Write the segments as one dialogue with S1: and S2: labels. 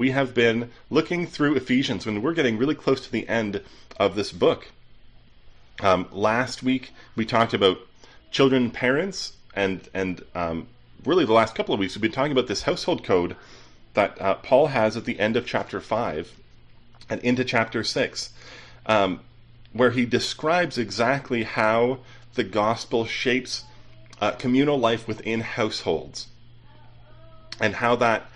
S1: we have been looking through Ephesians when we're getting really close to the end of this book. Um, last week we talked about children parents, and and um, really the last couple of weeks we've been talking about this household code that uh, Paul has at the end of chapter five and into chapter six, um, where he describes exactly how the gospel shapes uh, communal life within households, and how that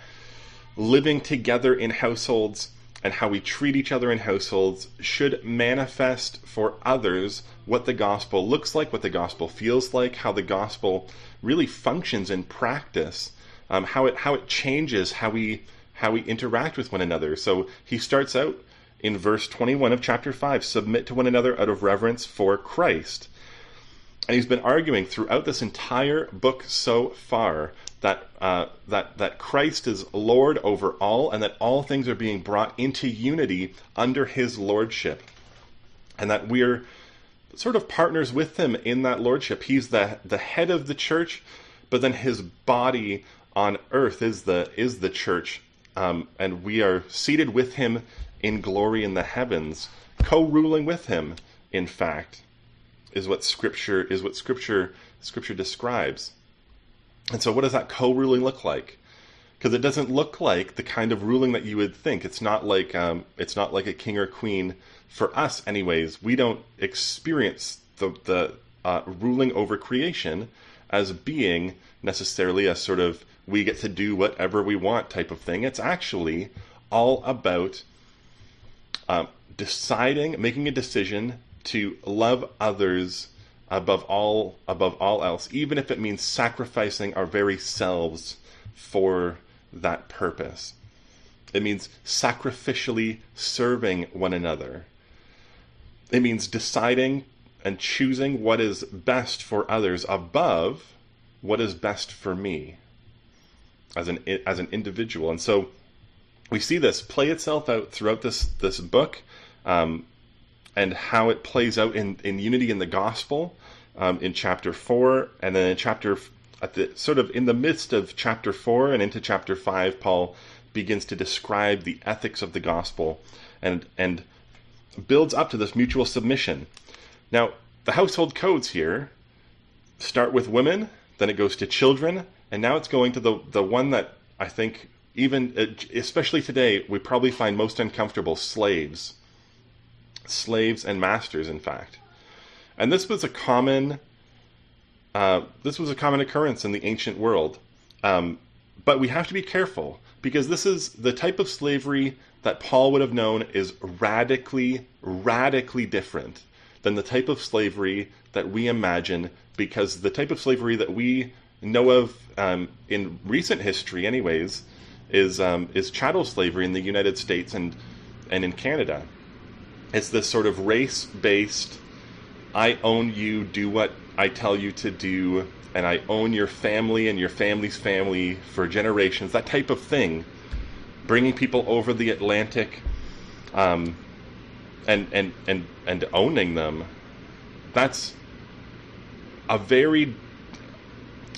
S1: living together in households and how we treat each other in households should manifest for others what the gospel looks like, what the gospel feels like, how the gospel really functions in practice, um, how it how it changes how we how we interact with one another. So he starts out in verse 21 of chapter 5 submit to one another out of reverence for Christ. And he's been arguing throughout this entire book so far that uh, that that Christ is Lord over all, and that all things are being brought into unity under His lordship, and that we're sort of partners with Him in that lordship. He's the the head of the church, but then His body on earth is the is the church, um, and we are seated with Him in glory in the heavens, co-ruling with Him. In fact, is what Scripture is what Scripture Scripture describes. And so, what does that co ruling look like? Because it doesn't look like the kind of ruling that you would think. It's not like um, it's not like a king or queen for us, anyways. We don't experience the the uh, ruling over creation as being necessarily a sort of we get to do whatever we want type of thing. It's actually all about um, deciding, making a decision to love others above all above all else, even if it means sacrificing our very selves for that purpose. It means sacrificially serving one another. It means deciding and choosing what is best for others above what is best for me as an as an individual. And so we see this play itself out throughout this this book. Um, and how it plays out in, in unity in the gospel um, in chapter four, and then in chapter at the sort of in the midst of chapter four and into chapter five, Paul begins to describe the ethics of the gospel and and builds up to this mutual submission. Now, the household codes here start with women, then it goes to children, and now it's going to the the one that I think even especially today we probably find most uncomfortable slaves slaves and masters in fact and this was a common uh, this was a common occurrence in the ancient world. Um, but we have to be careful because this is the type of slavery that Paul would have known is radically, radically different than the type of slavery that we imagine because the type of slavery that we know of um, in recent history, anyways, is um, is chattel slavery in the United States and and in Canada. It's this sort of race based I own you, do what I tell you to do, and I own your family and your family's family for generations, that type of thing. Bringing people over the Atlantic um, and, and, and, and owning them. That's a very,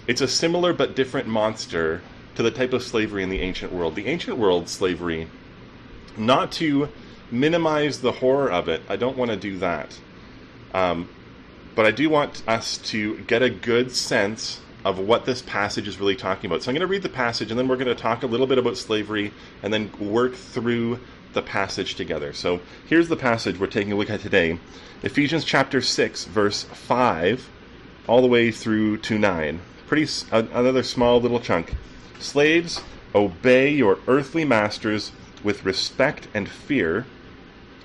S1: it's a similar but different monster to the type of slavery in the ancient world. The ancient world slavery, not to minimize the horror of it, I don't want to do that um, but I do want us to get a good sense of what this passage is really talking about. So I'm going to read the passage and then we're going to talk a little bit about slavery and then work through the passage together. So here's the passage we're taking a look at today Ephesians chapter 6, verse 5, all the way through to 9. Pretty another small little chunk. Slaves, obey your earthly masters with respect and fear,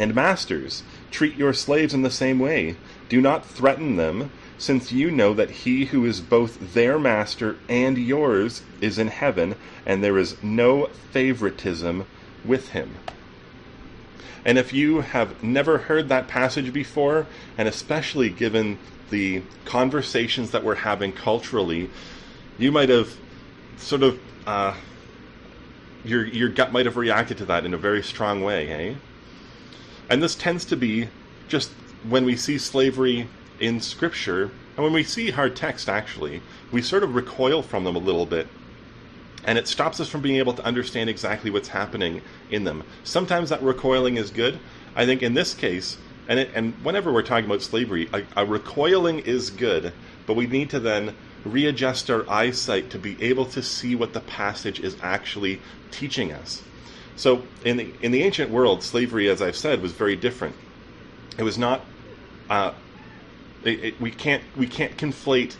S1: And masters, treat your slaves in the same way. Do not threaten them, since you know that he who is both their master and yours is in heaven, and there is no favoritism with him. And if you have never heard that passage before, and especially given the conversations that we're having culturally, you might have sort of uh, your your gut might have reacted to that in a very strong way, eh? And this tends to be just when we see slavery in Scripture, and when we see hard text, actually, we sort of recoil from them a little bit. And it stops us from being able to understand exactly what's happening in them. Sometimes that recoiling is good. I think in this case, and, it, and whenever we're talking about slavery, a, a recoiling is good, but we need to then readjust our eyesight to be able to see what the passage is actually teaching us. So, in the, in the ancient world, slavery, as I've said, was very different. It was not. Uh, it, it, we can't we can't conflate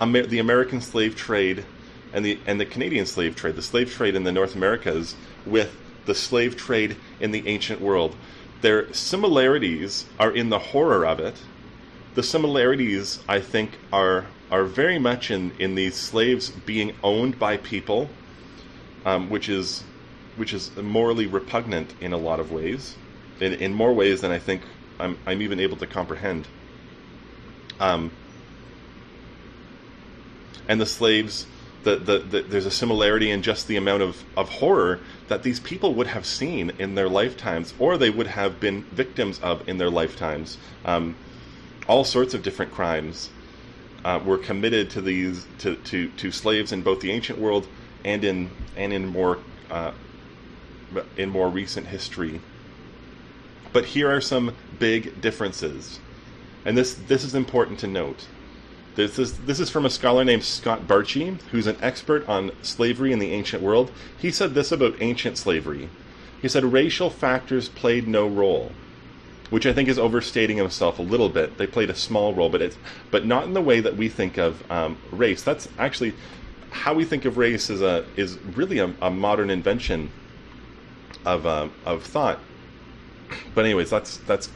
S1: Amer- the American slave trade and the and the Canadian slave trade, the slave trade in the North Americas, with the slave trade in the ancient world. Their similarities are in the horror of it. The similarities, I think, are are very much in, in these slaves being owned by people, um, which is which is morally repugnant in a lot of ways, in, in more ways than I think I'm, I'm even able to comprehend. Um, and the slaves, the, the, the, there's a similarity in just the amount of, of horror that these people would have seen in their lifetimes, or they would have been victims of in their lifetimes. Um, all sorts of different crimes uh, were committed to these to, to, to slaves in both the ancient world and in and in more uh, in more recent history. But here are some big differences, and this this is important to note. This is this is from a scholar named Scott Bartchy, who's an expert on slavery in the ancient world. He said this about ancient slavery. He said racial factors played no role which I think is overstating himself a little bit. They played a small role, but it's but not in the way that we think of um, race. That's actually how we think of race is a is really a, a modern invention of uh, of thought. But anyways, that's that's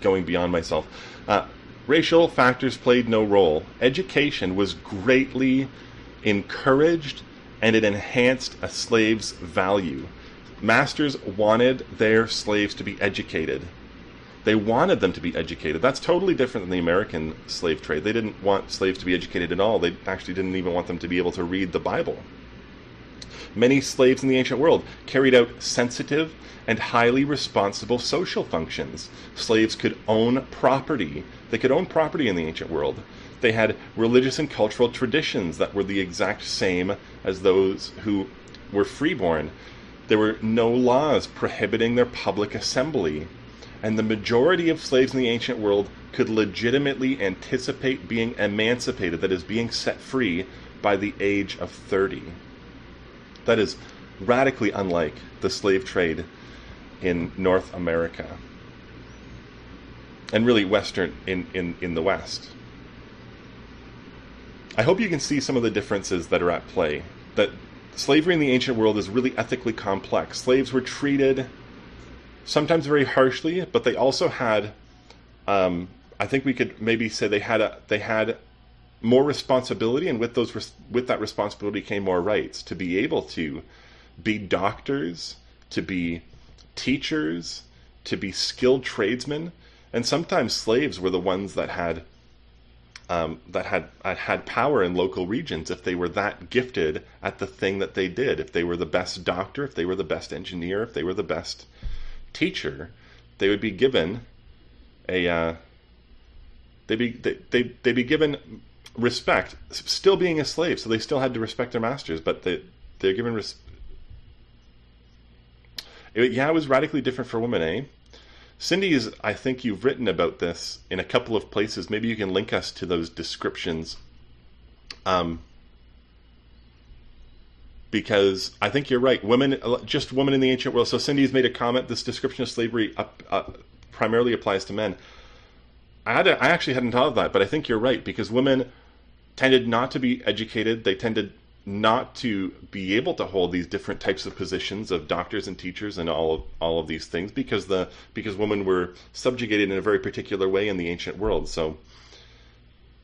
S1: going beyond myself. Uh, racial factors played no role. Education was greatly encouraged and it enhanced a slave's value. Masters wanted their slaves to be educated they wanted them to be educated. That's totally different than the American slave trade. They didn't want slaves to be educated at all. They actually didn't even want them to be able to read the Bible. Many slaves in the ancient world carried out sensitive and highly responsible social functions. Slaves could own property. They could own property in the ancient world. They had religious and cultural traditions that were the exact same as those who were freeborn. There were no laws prohibiting their public assembly and the majority of slaves in the ancient world could legitimately anticipate being emancipated, that is, being set free, by the age of 30. That is radically unlike the slave trade in North America and really Western in, in, in the West. I hope you can see some of the differences that are at play. That slavery in the ancient world is really ethically complex. Slaves were treated sometimes very harshly, but they also had, um, I think we could maybe say they had a they had more responsibility, and with those with that responsibility came more rights to be able to be doctors, to be teachers, to be skilled tradesmen, and sometimes slaves were the ones that had um, that had had power in local regions if they were that gifted at the thing that they did. If they were the best doctor, if they were the best engineer, if they were the best teacher, they would be given a uh, they be they, they they be given respect, still being a slave. So they still had to respect their masters, but they they're given res- it, yeah, it was radically different for women, eh? Cindy is, I think you've written about this in a couple of places. Maybe you can link us to those descriptions. Um, because I think you're right. Women, just women in the ancient world. So Cindy's made a comment. This description of slavery up, uh, primarily applies to men. I had a, I actually hadn't thought of that, but I think you're right because women tended not to be educated. They tended not to be able to hold these different types of positions of doctors and teachers and all of all of these things because the because women were subjugated in a very particular way in the ancient world. So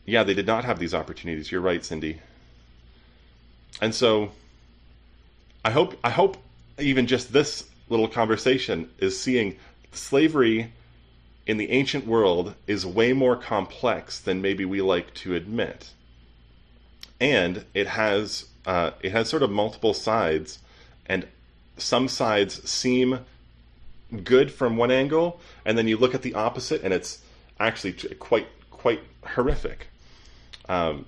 S1: yeah, they did not have these opportunities. You're right, Cindy. And so I hope I hope even just this little conversation is seeing slavery in the ancient world is way more complex than maybe we like to admit, and it has uh, it has sort of multiple sides, and some sides seem good from one angle, and then you look at the opposite, and it's actually quite quite horrific. Um,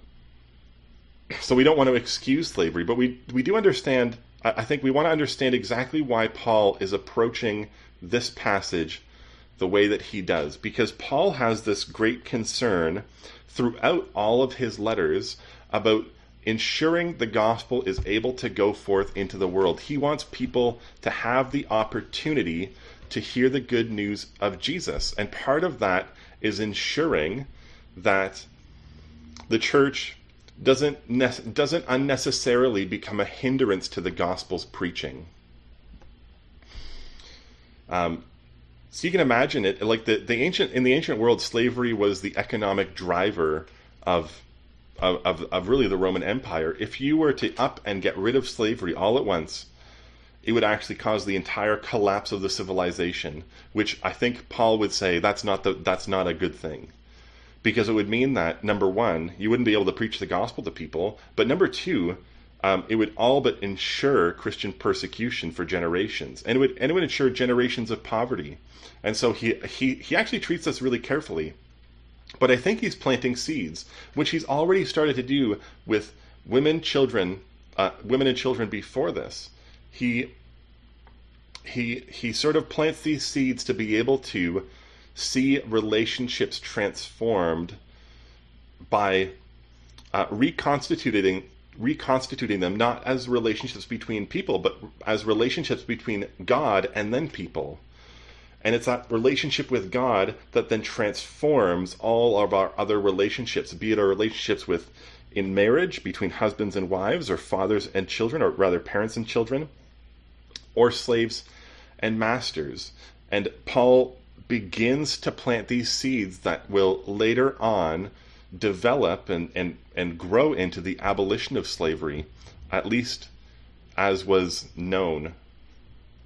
S1: so we don't want to excuse slavery, but we we do understand. I think we want to understand exactly why Paul is approaching this passage the way that he does, because Paul has this great concern throughout all of his letters about ensuring the gospel is able to go forth into the world. He wants people to have the opportunity to hear the good news of Jesus. And part of that is ensuring that the church doesn't ne- doesn't unnecessarily become a hindrance to the gospel's preaching. Um, so you can imagine it like the, the ancient in the ancient world, slavery was the economic driver of, of of really the Roman Empire. If you were to up and get rid of slavery all at once, it would actually cause the entire collapse of the civilization. Which I think Paul would say that's not the that's not a good thing because it would mean that number one, you wouldn't be able to preach the gospel to people, but number two, um, it would all but ensure Christian persecution for generations, and it would and it would ensure generations of poverty. And so he he he actually treats us really carefully, but I think he's planting seeds, which he's already started to do with women, children, uh, women and children before this. He he he sort of plants these seeds to be able to see relationships transformed by uh, reconstituting reconstituting them not as relationships between people but as relationships between God and then people and it's that relationship with God that then transforms all of our other relationships be it our relationships with in marriage between husbands and wives or fathers and children or rather parents and children or slaves and masters and Paul begins to plant these seeds that will later on develop and, and, and grow into the abolition of slavery, at least as was known.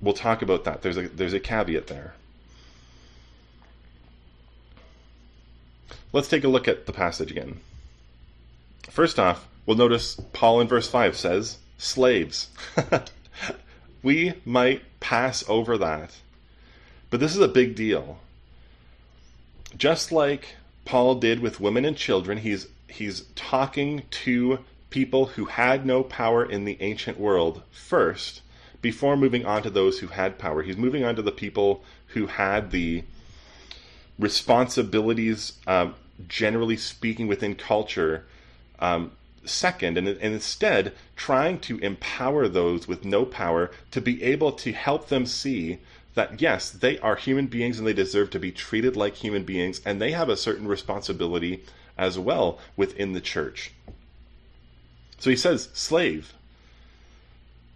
S1: We'll talk about that. There's a there's a caveat there. Let's take a look at the passage again. First off, we'll notice Paul in verse 5 says, slaves. we might pass over that but this is a big deal. Just like Paul did with women and children, he's he's talking to people who had no power in the ancient world first before moving on to those who had power. He's moving on to the people who had the responsibilities, um, generally speaking, within culture, um, second, and, and instead trying to empower those with no power to be able to help them see that yes, they are human beings and they deserve to be treated like human beings, and they have a certain responsibility as well within the church. So he says, slave.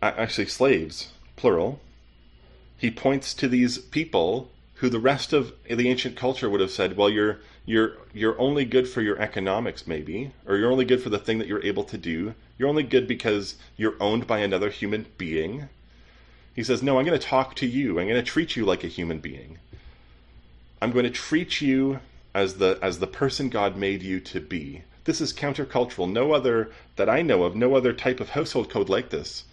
S1: Actually, slaves, plural. He points to these people who the rest of the ancient culture would have said, well, you're you're you're only good for your economics, maybe, or you're only good for the thing that you're able to do. You're only good because you're owned by another human being. He says, No, I'm going to talk to you. I'm going to treat you like a human being. I'm going to treat you as the as the person God made you to be. This is countercultural. No other that I know of, no other type of household code like this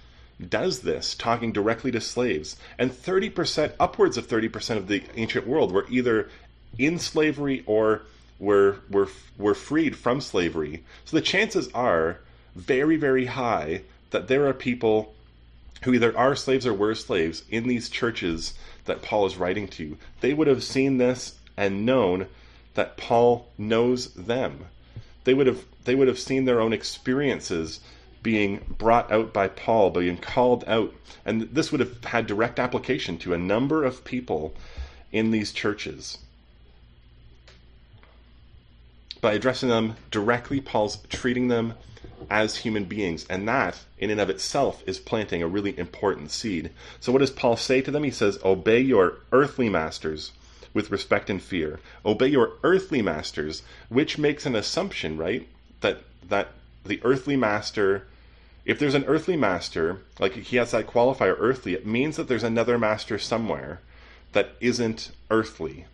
S1: does this, talking directly to slaves. And 30%, upwards of 30% of the ancient world were either in slavery or were, were, were freed from slavery. So the chances are very, very high that there are people who either are slaves or were slaves in these churches that Paul is writing to, they would have seen this and known that Paul knows them. They would have they would have seen their own experiences being brought out by Paul, being called out, and this would have had direct application to a number of people in these churches. By addressing them directly, Paul's treating them as human beings. And that, in and of itself, is planting a really important seed. So, what does Paul say to them? He says, Obey your earthly masters with respect and fear. Obey your earthly masters, which makes an assumption, right? That, that the earthly master if there's an earthly master, like he has that qualifier earthly, it means that there's another master somewhere that isn't earthly.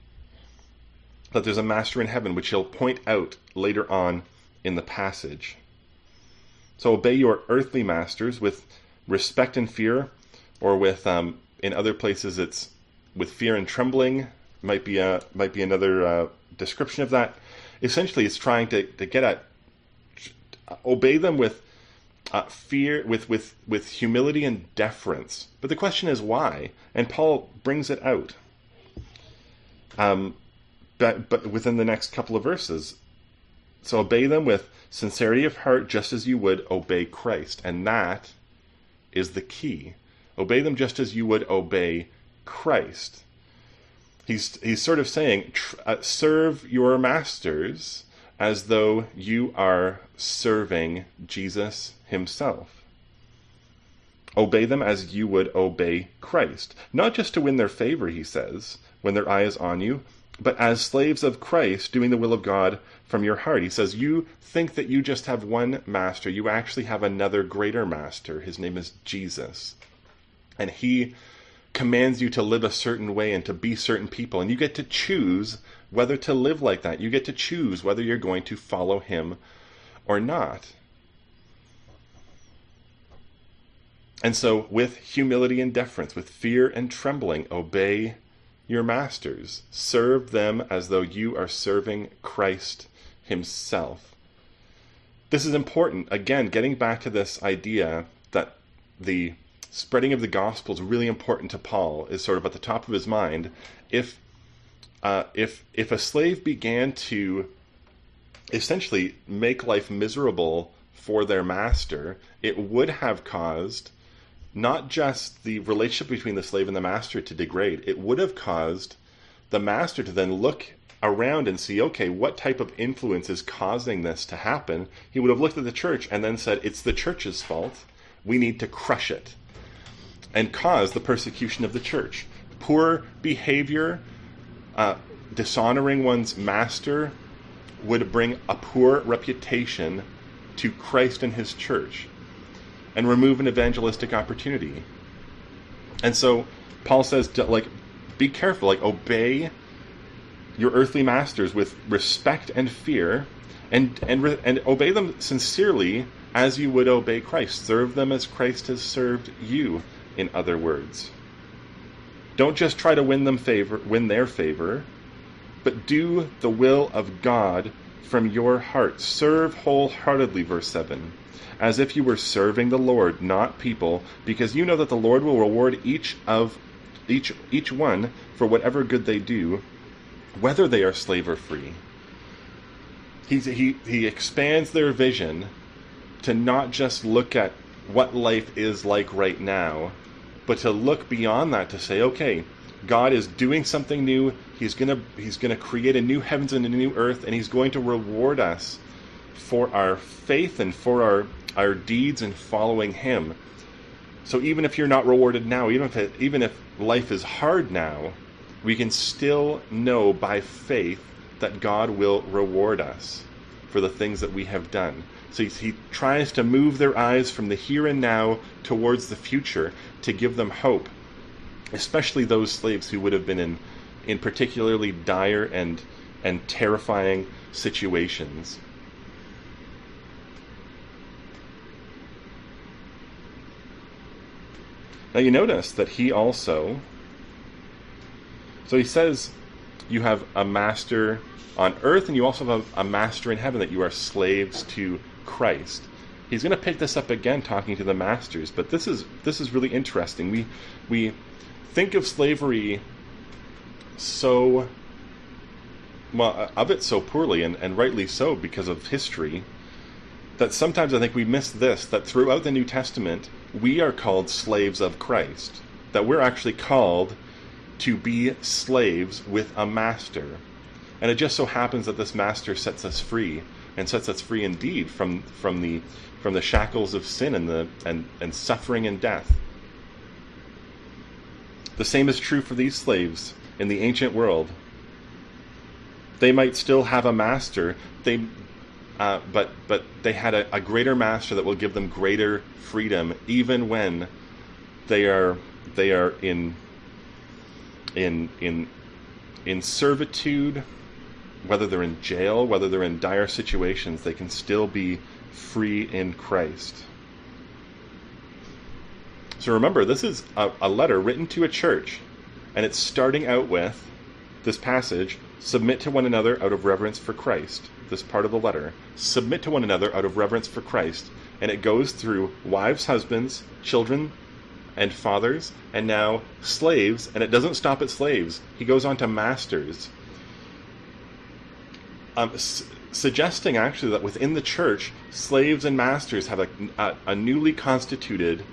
S1: That there's a master in heaven, which he'll point out later on in the passage. So obey your earthly masters with respect and fear, or with um, in other places it's with fear and trembling. Might be a might be another uh, description of that. Essentially, it's trying to, to get at obey them with uh, fear, with with with humility and deference. But the question is why, and Paul brings it out. Um, but but within the next couple of verses, so obey them with sincerity of heart, just as you would obey Christ, and that is the key. Obey them just as you would obey Christ. He's he's sort of saying, uh, serve your masters as though you are serving Jesus himself. Obey them as you would obey Christ, not just to win their favor, he says, when their eye is on you, but as slaves of Christ, doing the will of God from your heart. He says, You think that you just have one master, you actually have another greater master. His name is Jesus. And he commands you to live a certain way and to be certain people. And you get to choose whether to live like that. You get to choose whether you're going to follow him or not. And so, with humility and deference, with fear and trembling, obey your masters. Serve them as though you are serving Christ himself. This is important. Again, getting back to this idea that the spreading of the gospel is really important to Paul is sort of at the top of his mind. If uh, if if a slave began to essentially make life miserable for their master, it would have caused not just the relationship between the slave and the master to degrade, it would have caused the master to then look around and see, okay, what type of influence is causing this to happen? He would have looked at the church and then said, it's the church's fault. We need to crush it and cause the persecution of the church. Poor behavior, uh, dishonoring one's master, would bring a poor reputation to Christ and his church and remove an evangelistic opportunity. And so Paul says, like, be careful, like, obey your earthly masters with respect and fear, and and and obey them sincerely as you would obey Christ. Serve them as Christ has served you. In other words, don't just try to win them favor, win their favor, but do the will of God from your heart. Serve wholeheartedly. Verse seven as if you were serving the Lord, not people, because you know that the Lord will reward each of each each one for whatever good they do, whether they are slave or free. He's, he he expands their vision to not just look at what life is like right now, but to look beyond that to say, okay, God is doing something new. He's gonna he's gonna create a new heavens and a new earth, and he's going to reward us for our faith and for our our deeds in following Him. So even if you're not rewarded now, even if it, even if life is hard now, we can still know by faith that God will reward us for the things that we have done. So he, he tries to move their eyes from the here and now towards the future to give them hope, especially those slaves who would have been in in particularly dire and and terrifying situations. Now you notice that he also. So he says you have a master on earth and you also have a, master in heaven, that you are slaves to Christ. He's going to pick this up again talking to the masters, but this is this is really interesting. We we think of slavery so well of it so poorly and, and rightly so because of history that sometimes I think we miss this that throughout the New Testament we are called slaves of Christ, that we're actually called to be slaves with a master. And it just so happens that this master sets us free and sets us free indeed from from the from the shackles of sin and the and, and suffering and death. The same is true for these slaves in the ancient world. They might still have a master. They uh, but but they had a, a greater master that will give them greater freedom, even when they are they are in in in in servitude, whether they're in jail, whether they're in dire situations, they can still be free in Christ. So remember, this is a, a letter written to a church, and it's starting out with this passage submit to one another out of reverence for Christ. This part of the letter submit to one another out of reverence for Christ. And it goes through wives, husbands, children, and fathers, and now slaves, and it doesn't stop at slaves. He goes on to masters. Um, suggesting actually that within the church, slaves and masters have a, a, a newly constituted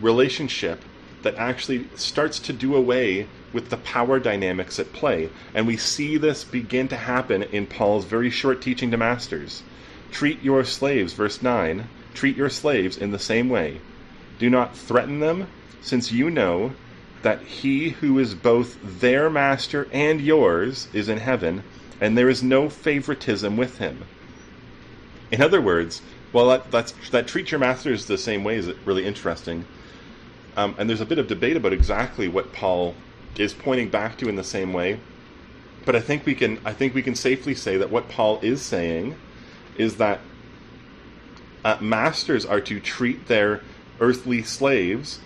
S1: relationship that actually starts to do away with the power dynamics at play. And we see this begin to happen in Paul's very short teaching to masters. Treat your slaves, verse 9, treat your slaves in the same way. Do not threaten them, since you know that he who is both their master and yours is in heaven, and there is no favoritism with him. In other words, well, that, that's, that treat your masters the same way is really interesting. Um, and there's a bit of debate about exactly what Paul is pointing back to in the same way. But I think we can I think we can safely say that what Paul is saying is that uh, masters are to treat their earthly slaves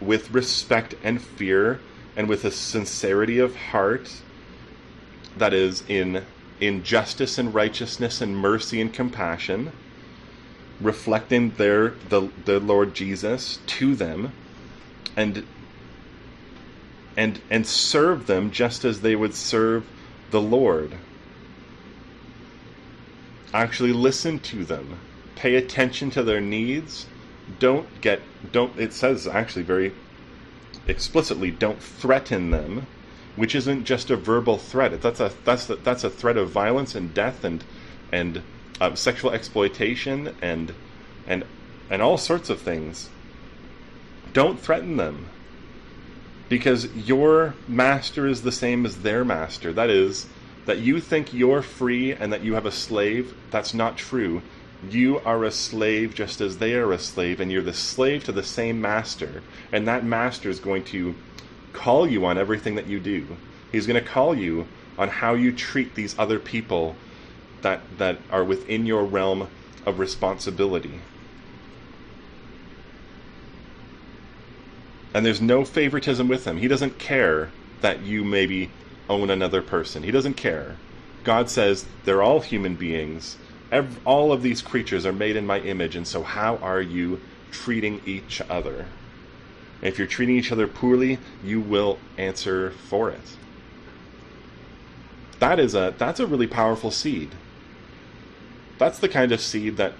S1: with respect and fear and with a sincerity of heart that is in in justice and righteousness and mercy and compassion reflecting their the, the Lord Jesus to them and and and serve them just as they would serve the Lord. Actually listen to them. Pay attention to their needs. Don't get don't it says actually very explicitly don't threaten them, which isn't just a verbal threat. That's a that's a, that's a threat of violence and death and and uh, sexual exploitation and and and all sorts of things. Don't threaten them because your master is the same as their master. That is, that you think you're free and that you have a slave. That's not true. You are a slave just as they are a slave, and you're the slave to the same master. And that master is going to call you on everything that you do. He's going to call you on how you treat these other people that, that are within your realm of responsibility. And there's no favoritism with him. He doesn't care that you maybe own another person. He doesn't care. God says they're all human beings. Every, all of these creatures are made in my image, and so how are you treating each other? if you're treating each other poorly, you will answer for it. That is a that's a really powerful seed. That's the kind of seed that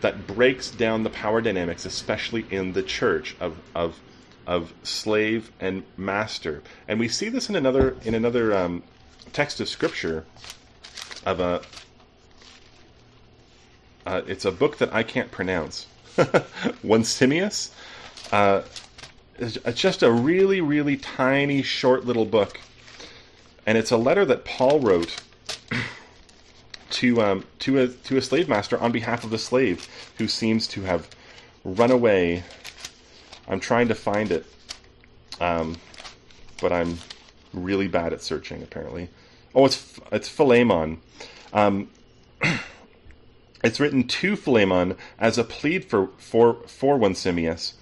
S1: that breaks down the power dynamics, especially in the church of, of of slave and master. And we see this in another in another um, text of scripture of a. Uh, it's a book that I can't pronounce. Onesimus. Uh, it's just a really, really tiny, short little book, and it's a letter that Paul wrote to um, to a to a slave master on behalf of the slave who seems to have run away I'm trying to find it, um, but I'm really bad at searching. Apparently, oh, it's it's Philemon. Um, it's written to Philemon as a plead for for for Onesimus,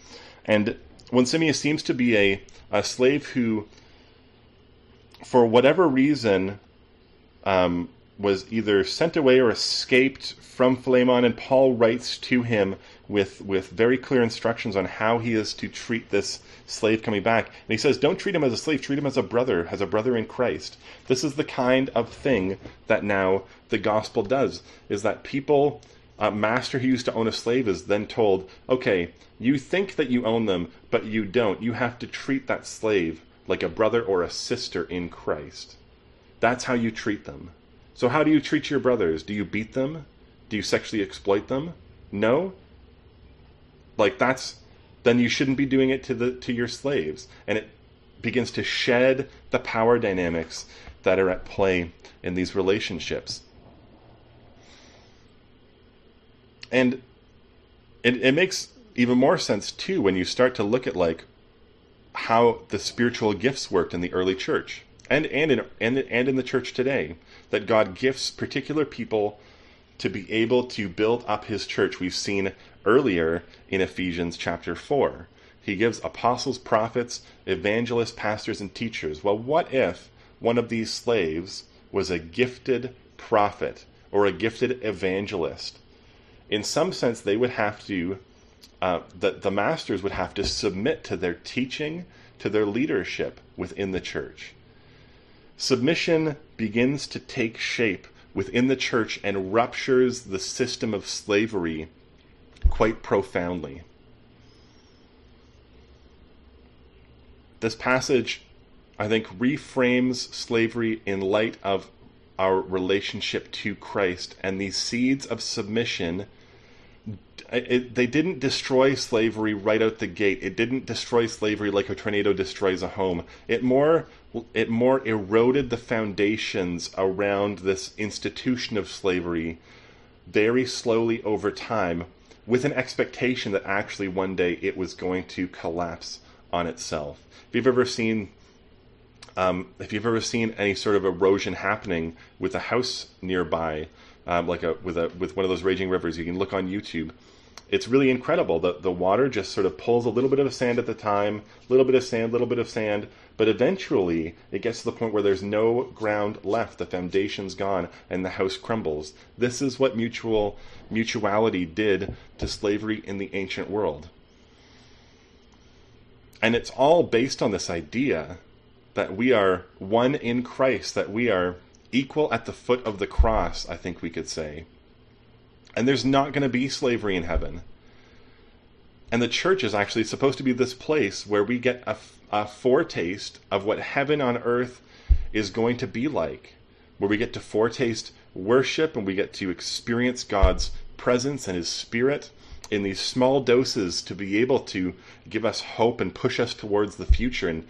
S1: and Onesimus seems to be a a slave who, for whatever reason, um, was either sent away or escaped from Philemon, and Paul writes to him with with very clear instructions on how he is to treat this slave coming back. And he says, "Don't treat him as a slave; treat him as a brother, as a brother in Christ." This is the kind of thing that now the gospel does: is that people. A master who used to own a slave is then told, okay, you think that you own them, but you don't. You have to treat that slave like a brother or a sister in Christ. That's how you treat them. So, how do you treat your brothers? Do you beat them? Do you sexually exploit them? No? Like that's then you shouldn't be doing it to the to your slaves. And it begins to shed the power dynamics that are at play in these relationships. and it, it makes even more sense too when you start to look at like how the spiritual gifts worked in the early church and and in and, and in the church today that God gifts particular people to be able to build up his church. We've seen earlier in Ephesians chapter 4. He gives apostles, prophets, evangelists, pastors, and teachers. Well, what if one of these slaves was a gifted prophet or a gifted evangelist? In some sense, they would have to, uh, the, the masters would have to submit to their teaching, to their leadership within the church. Submission begins to take shape within the church and ruptures the system of slavery quite profoundly. This passage, I think, reframes slavery in light of our relationship to Christ and these seeds of submission. It, they didn't destroy slavery right out the gate. It didn't destroy slavery like a tornado destroys a home. It more it more eroded the foundations around this institution of slavery very slowly over time with an expectation that actually one day it was going to collapse on itself. If you've ever seen um, if you've ever seen any sort of erosion happening with a house nearby, um, like a with a with one of those raging rivers, you can look on YouTube. It's really incredible. The the water just sort of pulls a little bit of sand at the time, a little bit of sand, a little bit of sand, but eventually it gets to the point where there's no ground left. The foundation's gone and the house crumbles. This is what mutual mutuality did to slavery in the ancient world. And it's all based on this idea that we are one in Christ, that we are equal at the foot of the cross, I think we could say. And there's not going to be slavery in heaven. And the church is actually supposed to be this place where we get a, a foretaste of what heaven on earth is going to be like, where we get to foretaste worship and we get to experience God's presence and His Spirit in these small doses to be able to give us hope and push us towards the future and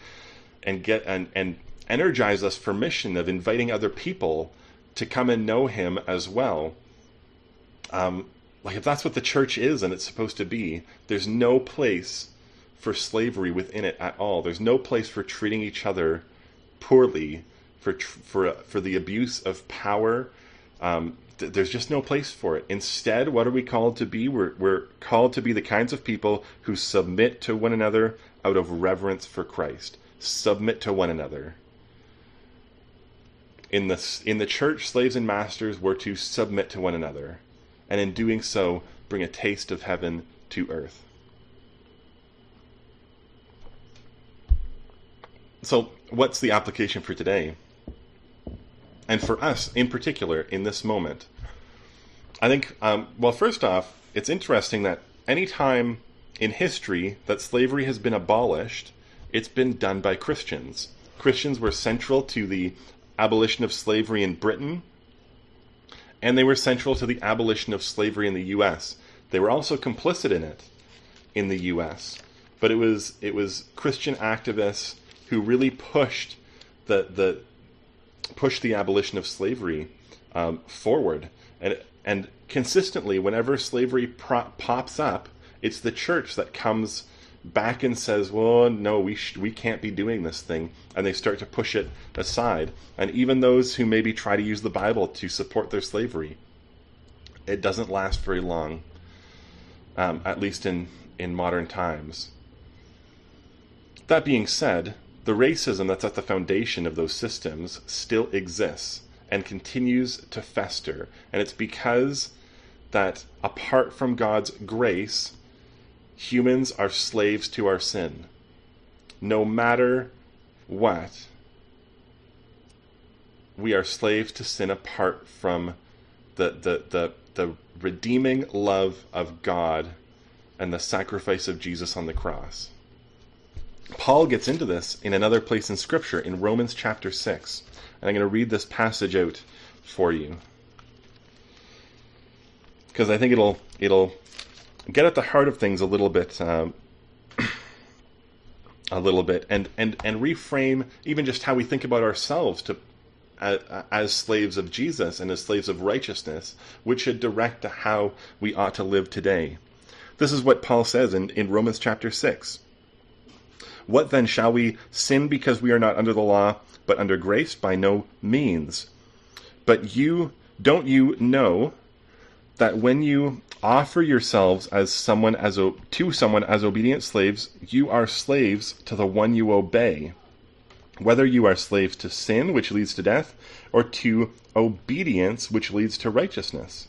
S1: and get and, and energize us for mission of inviting other people to come and know him as well. Um, like if that's what the church is and it's supposed to be, there's no place for slavery within it at all. There's no place for treating each other poorly, for for for the abuse of power. Um, th- there's just no place for it. Instead, what are we called to be? We're we're called to be the kinds of people who submit to one another out of reverence for Christ submit to one another. In the, in the church, slaves and masters were to submit to one another, and in doing so, bring a taste of heaven to earth. So, what's the application for today? And for us in particular in this moment? I think, um, well, first off, it's interesting that any time in history that slavery has been abolished, it's been done by Christians. Christians were central to the abolition of slavery in Britain, and they were central to the abolition of slavery in the U.S. They were also complicit in it in the U.S. But it was it was Christian activists who really pushed the the pushed the abolition of slavery um, forward, and and consistently, whenever slavery pro- pops up, it's the church that comes back and says, "Well, no, we sh- we can't be doing this thing," and they start to push it aside. And even those who maybe try to use the Bible to support their slavery, it doesn't last very long. Um, at least in in modern times. That being said, the racism that's at the foundation of those systems still exists and continues to fester, and it's because that apart from God's grace humans are slaves to our sin. No matter what, we are slaves to sin apart from the, the, the, the redeeming love of God and the sacrifice of Jesus on the cross. Paul gets into this in another place in Scripture, in Romans chapter 6. And I'm going to read this passage out for you. Because I think it'll it'll get at the heart of things a little bit, um, a little bit, and and and reframe even just how we think about ourselves to as slaves of Jesus and as slaves of righteousness, which should direct how we ought to live today. This is what Paul says in, in Romans chapter 6. What then shall we sin because we are not under the law, but under grace? By no means. But you, don't you know that when you offer yourselves as someone as to someone as obedient slaves, you are slaves to the one you obey, whether you are slaves to sin, which leads to death, or to obedience, which leads to righteousness.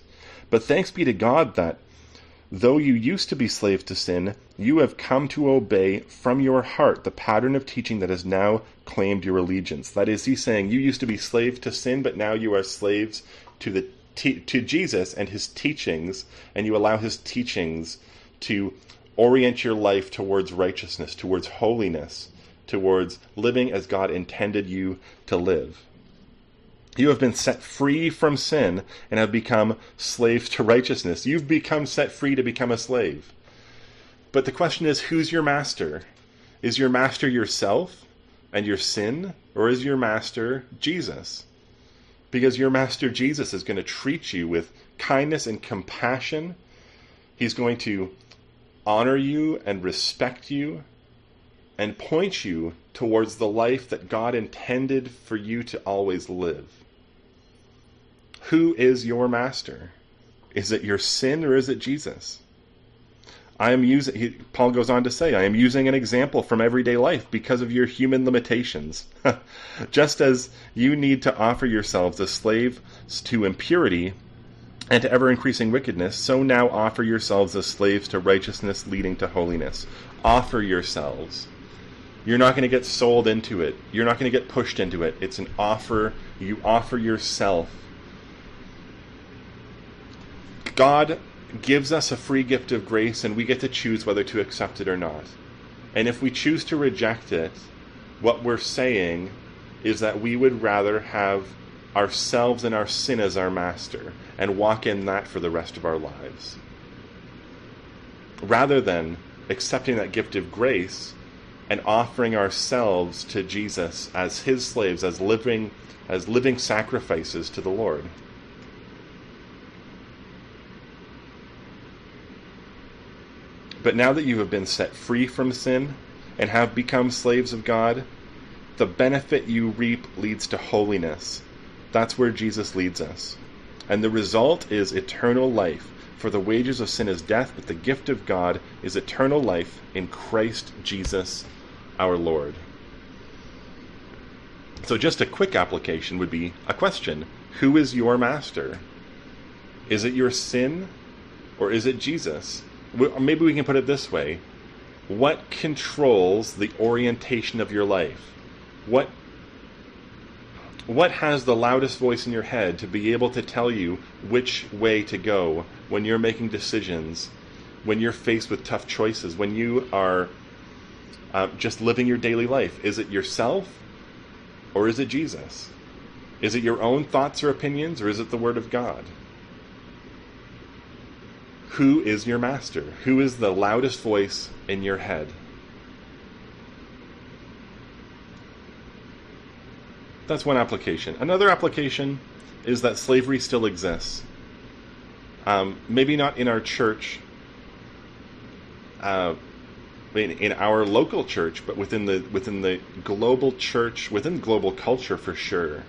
S1: But thanks be to God that Though you used to be slaves to sin, you have come to obey from your heart the pattern of teaching that has now claimed your allegiance. That is, he's saying you used to be slaves to sin, but now you are slaves to the to Jesus and his teachings, and you allow his teachings to orient your life towards righteousness, towards holiness, towards living as God intended you to live. You have been set free from sin and have become slaves to righteousness. You've become set free to become a slave. But the question is who's your master? Is your master yourself and your sin, or is your master Jesus? Because your master Jesus is going to treat you with kindness and compassion. He's going to honor you and respect you and point you towards the life that God intended for you to always live. Who is your master? Is it your sin or is it Jesus? I am using, he, Paul goes on to say, I am using an example from everyday life because of your human limitations. Just as you need to offer yourselves as slaves to impurity and to ever increasing wickedness, so now offer yourselves as slaves to righteousness leading to holiness. Offer yourselves. You're not going to get sold into it. You're not going to get pushed into it. It's an offer. You offer yourself God gives us a free gift of grace and we get to choose whether to accept it or not. And if we choose to reject it, what we're saying is that we would rather have ourselves and our sin as our master and walk in that for the rest of our lives. Rather than accepting that gift of grace and offering ourselves to Jesus as his slaves, as living as living sacrifices to the Lord. But now that you have been set free from sin and have become slaves of God, the benefit you reap leads to holiness. That's where Jesus leads us. And the result is eternal life. For the wages of sin is death, but the gift of God is eternal life in Christ Jesus our Lord. So, just a quick application would be a question Who is your master? Is it your sin or is it Jesus? Maybe we can put it this way. What controls the orientation of your life? What what has the loudest voice in your head to be able to tell you which way to go when you're making decisions when you're faced with tough choices when you are uh, just living your daily life? Is it yourself or is it jesus? Is it your own thoughts or opinions or is it the word of god who is your master? Who is the loudest voice in your head? That's one application. Another application is that slavery still exists. Um, maybe not in our church, uh, in, in our local church, but within the within the global church, within global culture for sure.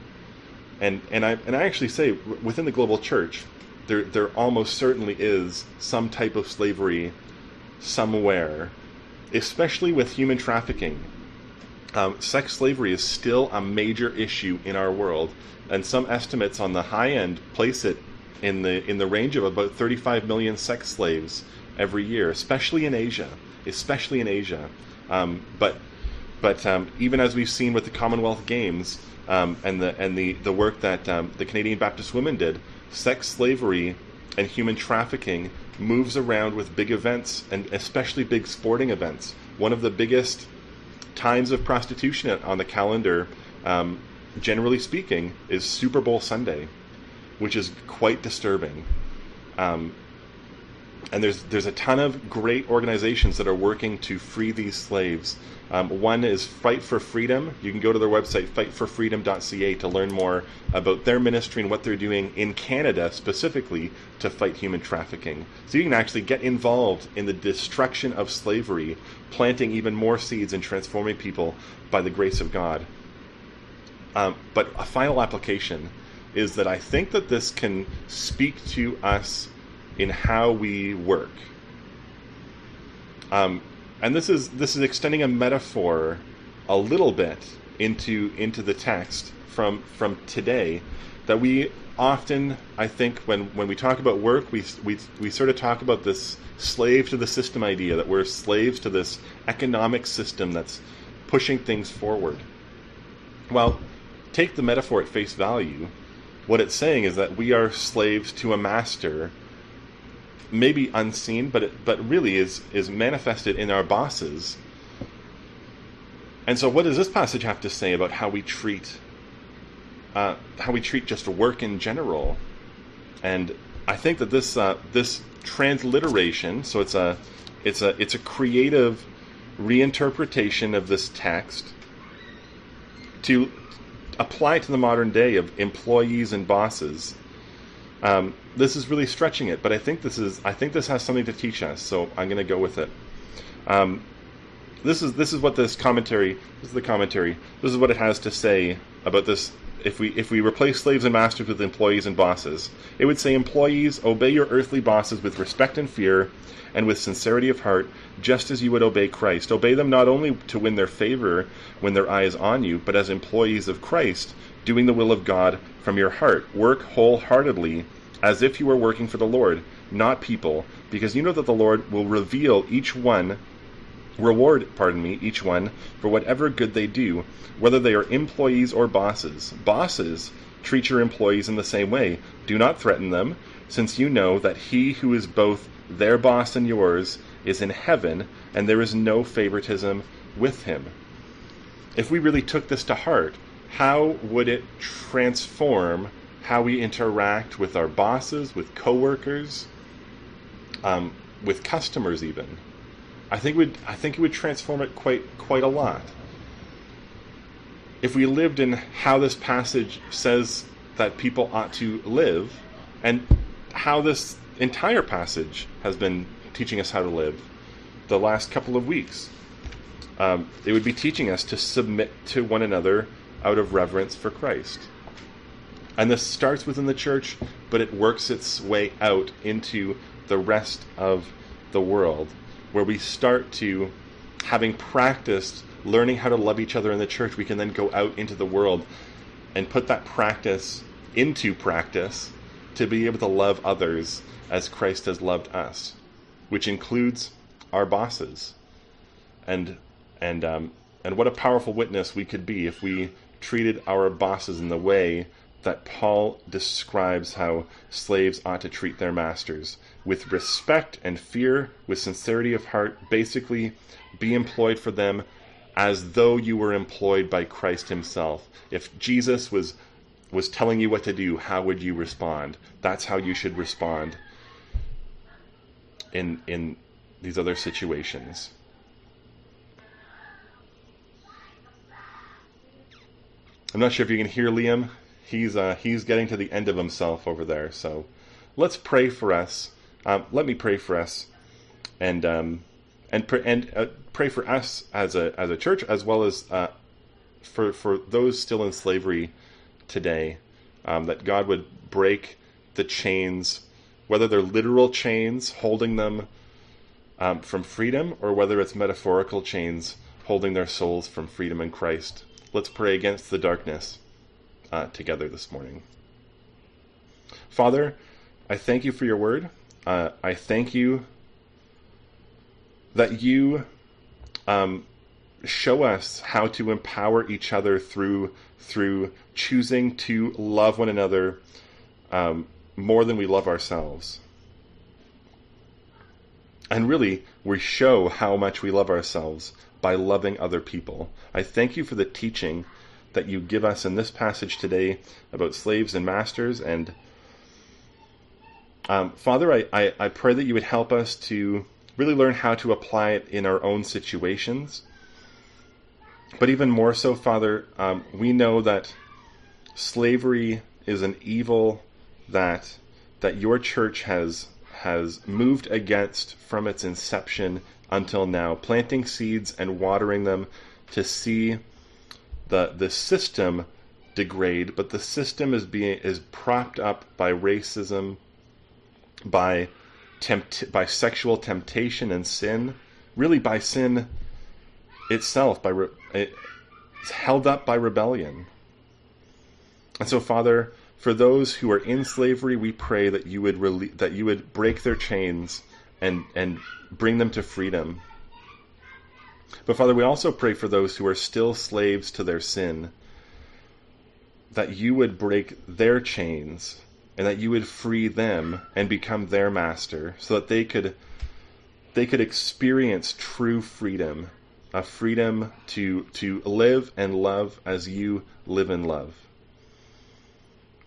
S1: And and I and I actually say within the global church, there there almost certainly is some type of slavery somewhere, especially with human trafficking. Um, sex slavery is still a major issue in our world, and some estimates on the high end place it in the in the range of about 35 million sex slaves every year, especially in Asia, especially in Asia. Um, but but um, even as we've seen with the Commonwealth Games um, and the and the the work that um, the Canadian Baptist women did, sex slavery and human trafficking moves around with big events and especially big sporting events. One of the biggest times of prostitution on the calendar, um, generally speaking, is Super Bowl Sunday, which is quite disturbing. Um, and there's there's a ton of great organizations that are working to free these slaves. Um, one is Fight for Freedom. You can go to their website, fightforfreedom.ca, to learn more about their ministry and what they're doing in Canada specifically to fight human trafficking. So you can actually get involved in the destruction of slavery, planting even more seeds and transforming people by the grace of God. Um, but a final application is that I think that this can speak to us in how we work. Um, and this is this is extending a metaphor a little bit into into the text from from today that we often I think when when we talk about work we we we sort of talk about this slave to the system idea that we're slaves to this economic system that's pushing things forward. Well, take the metaphor at face value. What it's saying is that we are slaves to a master maybe unseen, but it, but really is is manifested in our bosses. And so, what does this passage have to say about how we treat uh, how we treat just work in general? And I think that this uh, this transliteration, so it's a it's a it's a creative reinterpretation of this text to apply to the modern day of employees and bosses um, this is really stretching it, but I think this is I think this has something to teach us, so I'm going to go with it. Um, this is this is what this commentary this is the commentary. This is what it has to say about this. If we if we replace slaves and masters with employees and bosses it would say employees obey your earthly bosses with respect and fear and with sincerity of heart just as you would obey Christ. Obey them not only to win their favor when their eye is on you but as employees of Christ doing the will of God from your heart work wholeheartedly as if you were working for the Lord not people because you know that the Lord will reveal each one reward, pardon me, each one for whatever good they do, whether they are employees or bosses. Bosses, treat your employees in the same way. Do not threaten them, since you know that he who is both their boss and yours is in heaven, and there is no favoritism with him. If we really took this to heart, how would it transform how we interact with our bosses, with coworkers, um, with customers, even? I think would I think it would transform it quite quite a lot. If we lived in how this passage says that people ought to live, and how this entire passage has been teaching us how to live the last couple of weeks, um, it would be teaching us to submit to one another out of reverence for Christ. And this starts within the church, but it works its way out into the rest of the world where we start to, having practiced learning how to love each other in the church, we can then go out into the world and put that practice into practice to be able to love others as Christ has loved us, which includes our bosses. And and um, and what a powerful witness we could be if we treated our bosses in the way that Paul describes how slaves ought to treat their masters with respect and fear, with sincerity of heart. Basically, be employed for them as though you were employed by Christ Himself. If Jesus was was telling you what to do, how would you respond? That's how you should respond in in these other situations. I'm not sure if you can hear Liam he's uh, he's getting to the end of himself over there. So let's pray for us. Um, let me pray for us, and um, and pr- and uh, pray for us as a as a church as well as uh, for for those still in slavery today. Um, that God would break the chains, whether they're literal chains holding them um, from freedom, or whether it's metaphorical chains holding their souls from freedom in Christ. Let's pray against the darkness uh, together this morning. Father, I thank you for your word. Uh, I thank you that you um, show us how to empower each other through through choosing to love one another um, more than we love ourselves. And really, we show how much we love ourselves by loving other people. I thank you for the teaching that you give us in this passage today about slaves and masters and Um, Father, I, I, I pray that you would help us to really learn how to apply it in our own situations. But even more so, Father, um, we know that slavery is an evil that that your church has has moved against from its inception until now, planting seeds and watering them to see the the system degrade, but the system is being is propped up by racism, by tempt by sexual temptation and sin, really by sin itself, by re, it's held up by rebellion. And so, Father, for those who are in slavery, we pray that you would rele- that you would break their chains and and bring them to freedom. But Father, we also pray for those who are still slaves to their sin, that you would break their chains and that you would free them and become their master so that they could they could experience true freedom, a freedom to to live and love as you live and love.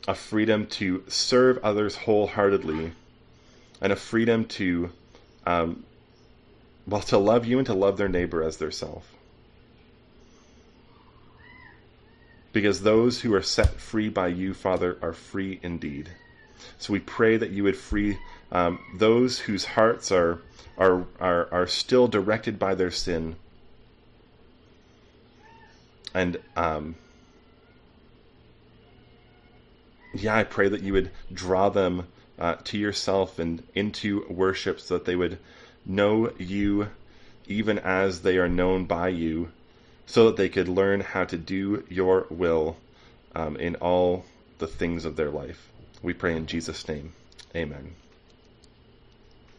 S1: A freedom to serve others wholeheartedly, and a freedom to um, well, to love you and to love their neighbor as their self. Because those who are set free by you, Father, are free indeed. So we pray that you would free um, those whose hearts are, are, are, are still directed by their sin. And um, yeah, I pray that you would draw them uh, to yourself and into worship so that they would know you even as they are known by you, so that they could learn how to do your will um, in all the things of their life. We pray in Jesus' name. Amen.